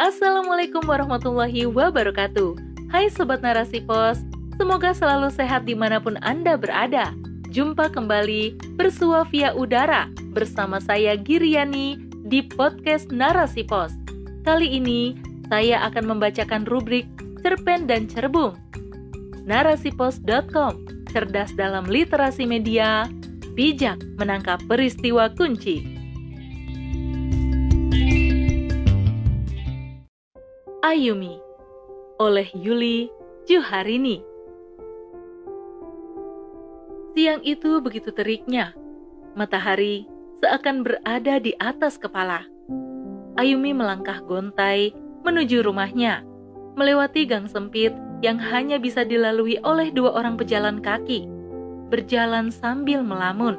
Assalamualaikum warahmatullahi wabarakatuh. Hai Sobat Narasi Pos Semoga selalu sehat di mana pun Anda berada. Jumpa kembali bersua via udara Bersama saya Giriani di podcast Narasi Pos. Kali ini saya akan membacakan rubrik Cerpen dan Cerbung. Narasipos.com Cerdas dalam literasi media Bijak menangkap peristiwa kunci Ayumi oleh Yuli Juharini. Siang itu begitu teriknya, matahari seakan berada di atas kepala. Ayumi melangkah gontai menuju rumahnya, melewati gang sempit yang hanya bisa dilalui oleh dua orang pejalan kaki, berjalan sambil melamun.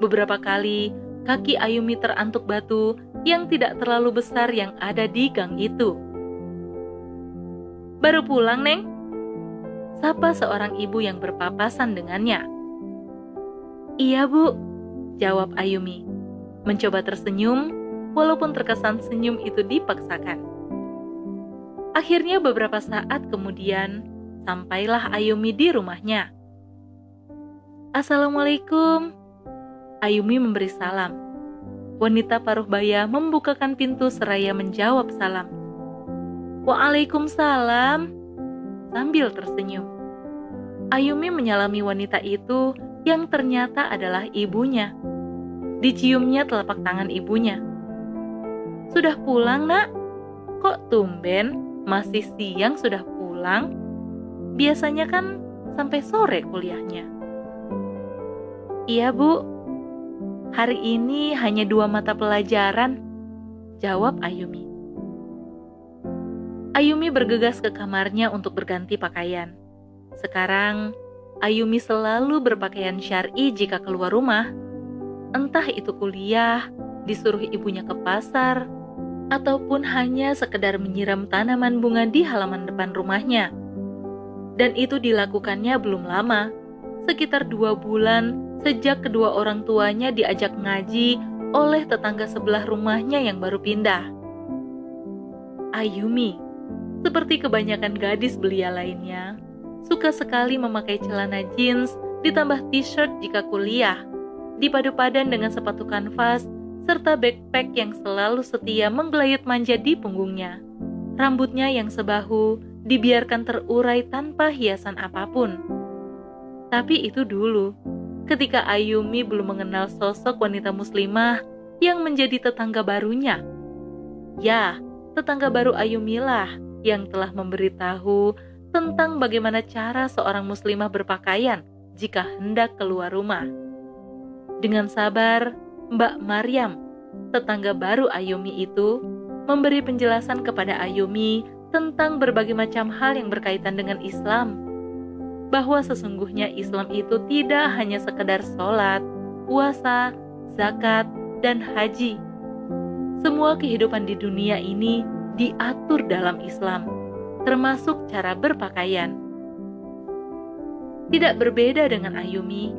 Beberapa kali kaki Ayumi terantuk batu yang tidak terlalu besar yang ada di gang itu. Baru pulang, Neng? Sapa seorang ibu yang berpapasan dengannya. Iya, Bu, jawab Ayumi. Mencoba tersenyum, walaupun terkesan senyum itu dipaksakan. Akhirnya beberapa saat kemudian, sampailah Ayumi di rumahnya. Assalamualaikum. Ayumi memberi salam. Wanita paruh baya membukakan pintu seraya menjawab salam. Waalaikumsalam. Sambil tersenyum. Ayumi menyalami wanita itu yang ternyata adalah ibunya. Diciumnya telapak tangan ibunya. Sudah pulang, nak? Kok tumben masih siang sudah pulang? Biasanya kan sampai sore kuliahnya. Iya, Bu. Hari ini hanya dua mata pelajaran, jawab Ayumi. Ayumi bergegas ke kamarnya untuk berganti pakaian. Sekarang, Ayumi selalu berpakaian syari jika keluar rumah. Entah itu kuliah, disuruh ibunya ke pasar, ataupun hanya sekedar menyiram tanaman bunga di halaman depan rumahnya. Dan itu dilakukannya belum lama, sekitar dua bulan sejak kedua orang tuanya diajak ngaji oleh tetangga sebelah rumahnya yang baru pindah. Ayumi seperti kebanyakan gadis belia lainnya, suka sekali memakai celana jeans ditambah t-shirt jika kuliah, dipadu padan dengan sepatu kanvas serta backpack yang selalu setia menggelayut manja di punggungnya. Rambutnya yang sebahu dibiarkan terurai tanpa hiasan apa pun. Tapi itu dulu, ketika Ayumi belum mengenal sosok wanita muslimah yang menjadi tetangga barunya. Ya, tetangga baru Ayumilah yang telah memberitahu tentang bagaimana cara seorang muslimah berpakaian jika hendak keluar rumah. Dengan sabar, Mbak Maryam, tetangga baru Ayumi itu, memberi penjelasan kepada Ayumi tentang berbagai macam hal yang berkaitan dengan Islam. Bahwa sesungguhnya Islam itu tidak hanya sekedar sholat, puasa, zakat, dan haji. Semua kehidupan di dunia ini diatur dalam Islam, termasuk cara berpakaian. Tidak berbeda dengan Ayumi,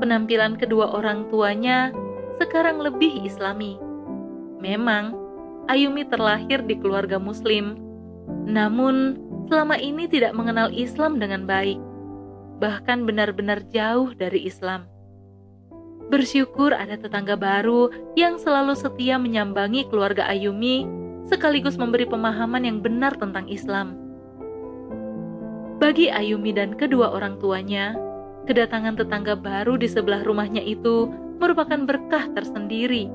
penampilan kedua orang tuanya sekarang lebih islami. Memang, Ayumi terlahir di keluarga muslim, namun selama ini tidak mengenal Islam dengan baik, bahkan benar-benar jauh dari Islam. Bersyukur ada tetangga baru yang selalu setia menyambangi keluarga Ayumi sekaligus memberi pemahaman yang benar tentang Islam. Bagi Ayumi dan kedua orang tuanya, kedatangan tetangga baru di sebelah rumahnya itu merupakan berkah tersendiri.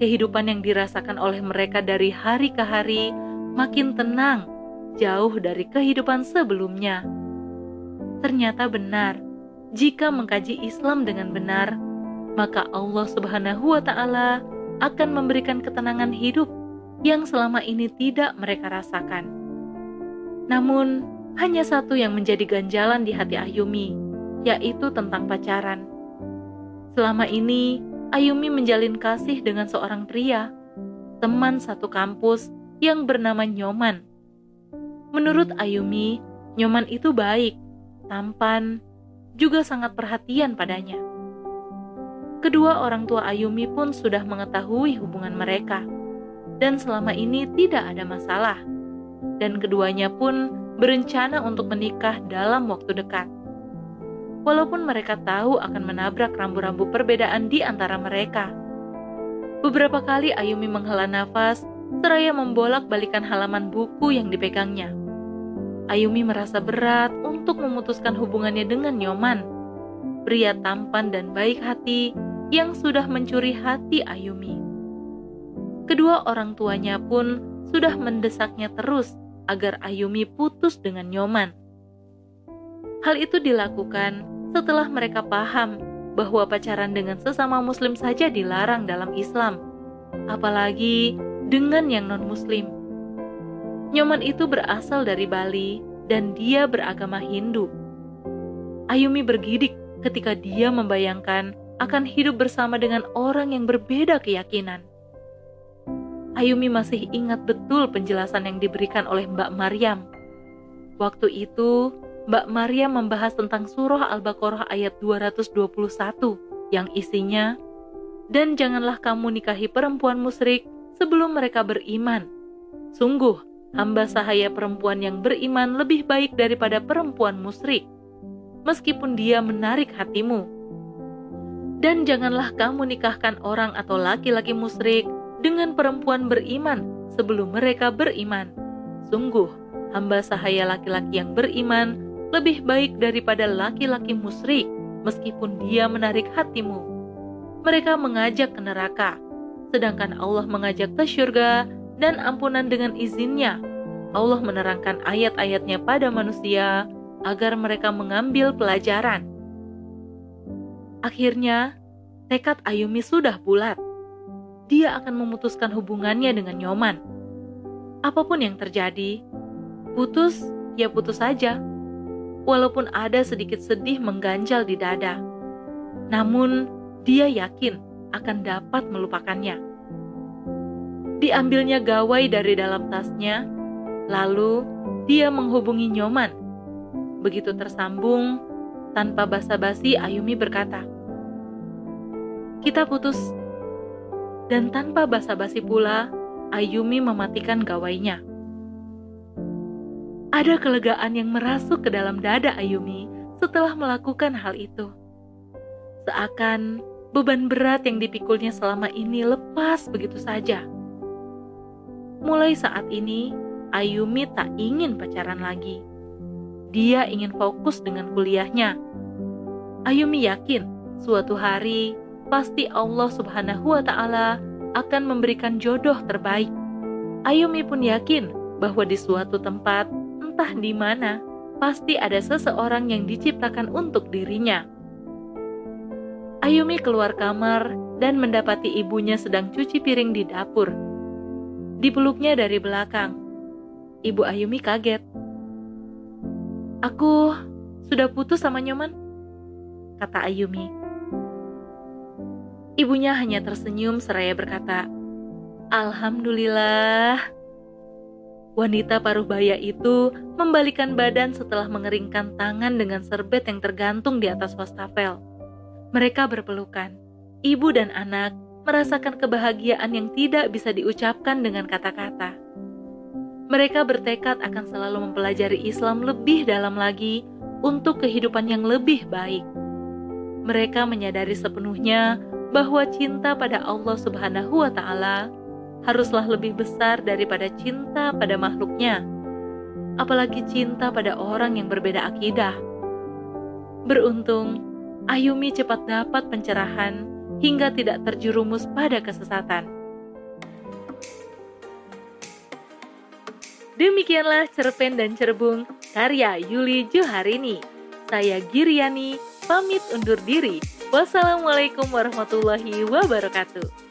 Kehidupan yang dirasakan oleh mereka dari hari ke hari makin tenang, jauh dari kehidupan sebelumnya. Ternyata benar, jika mengkaji Islam dengan benar, maka Allah Subhanahu wa Ta'ala akan memberikan ketenangan hidup yang selama ini tidak mereka rasakan. Namun, hanya satu yang menjadi ganjalan di hati Ayumi, yaitu tentang pacaran. Selama ini, Ayumi menjalin kasih dengan seorang pria, teman satu kampus yang bernama Nyoman. Menurut Ayumi, Nyoman itu baik, tampan, juga sangat perhatian padanya. Kedua orang tua Ayumi pun sudah mengetahui hubungan mereka, dan selama ini tidak ada masalah. Dan keduanya pun berencana untuk menikah dalam waktu dekat. Walaupun mereka tahu akan menabrak rambu-rambu perbedaan di antara mereka. Beberapa kali Ayumi menghela nafas seraya membolak-balikan halaman buku yang dipegangnya. Ayumi merasa berat untuk memutuskan hubungannya dengan Nyoman, pria tampan dan baik hati yang sudah mencuri hati Ayumi. Kedua orang tuanya pun sudah mendesaknya terus agar Ayumi putus dengan Nyoman. Hal itu dilakukan setelah mereka paham bahwa pacaran dengan sesama Muslim saja dilarang dalam Islam, apalagi dengan yang non-Muslim. Nyoman itu berasal dari Bali dan dia beragama Hindu. Ayumi bergidik ketika dia membayangkan akan hidup bersama dengan orang yang berbeda keyakinan. Ayumi masih ingat betul penjelasan yang diberikan oleh Mbak Maryam. Waktu itu, Mbak Maryam membahas tentang surah Al-Baqarah ayat 221 yang isinya, Dan janganlah kamu nikahi perempuan musyrik sebelum mereka beriman. Sungguh, hamba sahaya perempuan yang beriman lebih baik daripada perempuan musyrik, meskipun dia menarik hatimu. Dan janganlah kamu nikahkan orang atau laki-laki musyrik dengan perempuan beriman sebelum mereka beriman. Sungguh, hamba sahaya laki-laki yang beriman lebih baik daripada laki-laki musyrik, meskipun dia menarik hatimu. Mereka mengajak ke neraka, sedangkan Allah mengajak ke surga dan ampunan dengan izinnya. Allah menerangkan ayat-ayatnya pada manusia agar mereka mengambil pelajaran. Akhirnya, tekad Ayumi sudah bulat. Dia akan memutuskan hubungannya dengan Nyoman. Apa pun yang terjadi, putus ya putus saja. Walaupun ada sedikit sedih mengganjal di dada. Namun, dia yakin akan dapat melupakannya. Diambilnya gawai dari dalam tasnya, lalu dia menghubungi Nyoman. Begitu tersambung, tanpa basa-basi Ayumi berkata, "Kita putus." Dan tanpa basa-basi pula, Ayumi mematikan gawainya. Ada kelegaan yang merasuk ke dalam dada Ayumi setelah melakukan hal itu. Seakan beban berat yang dipikulnya selama ini lepas begitu saja. Mulai saat ini, Ayumi tak ingin pacaran lagi. Dia ingin fokus dengan kuliahnya. Ayumi yakin suatu hari pasti Allah Subhanahu wa Ta'ala akan memberikan jodoh terbaik. Ayumi pun yakin bahwa di suatu tempat, entah di mana, pasti ada seseorang yang diciptakan untuk dirinya. Ayumi keluar kamar dan mendapati ibunya sedang cuci piring di dapur. Dipeluknya dari belakang. Ibu Ayumi kaget. Aku sudah putus sama Nyoman, kata Ayumi. Ibunya hanya tersenyum seraya berkata, Alhamdulillah. Wanita paruh baya itu membalikan badan setelah mengeringkan tangan dengan serbet yang tergantung di atas wastafel. Mereka berpelukan. Ibu dan anak merasakan kebahagiaan yang tidak bisa diucapkan dengan kata-kata. Mereka bertekad akan selalu mempelajari Islam lebih dalam lagi untuk kehidupan yang lebih baik. Mereka menyadari sepenuhnya bahwa cinta pada Allah Subhanahu wa Ta'ala haruslah lebih besar daripada cinta pada makhluknya, apalagi cinta pada orang yang berbeda akidah. Beruntung, Ayumi cepat dapat pencerahan hingga tidak terjerumus pada kesesatan. Demikianlah cerpen dan cerbung karya Yuli Joharini. Saya Giriani, pamit undur diri. Wassalamualaikum warahmatullahi wabarakatuh.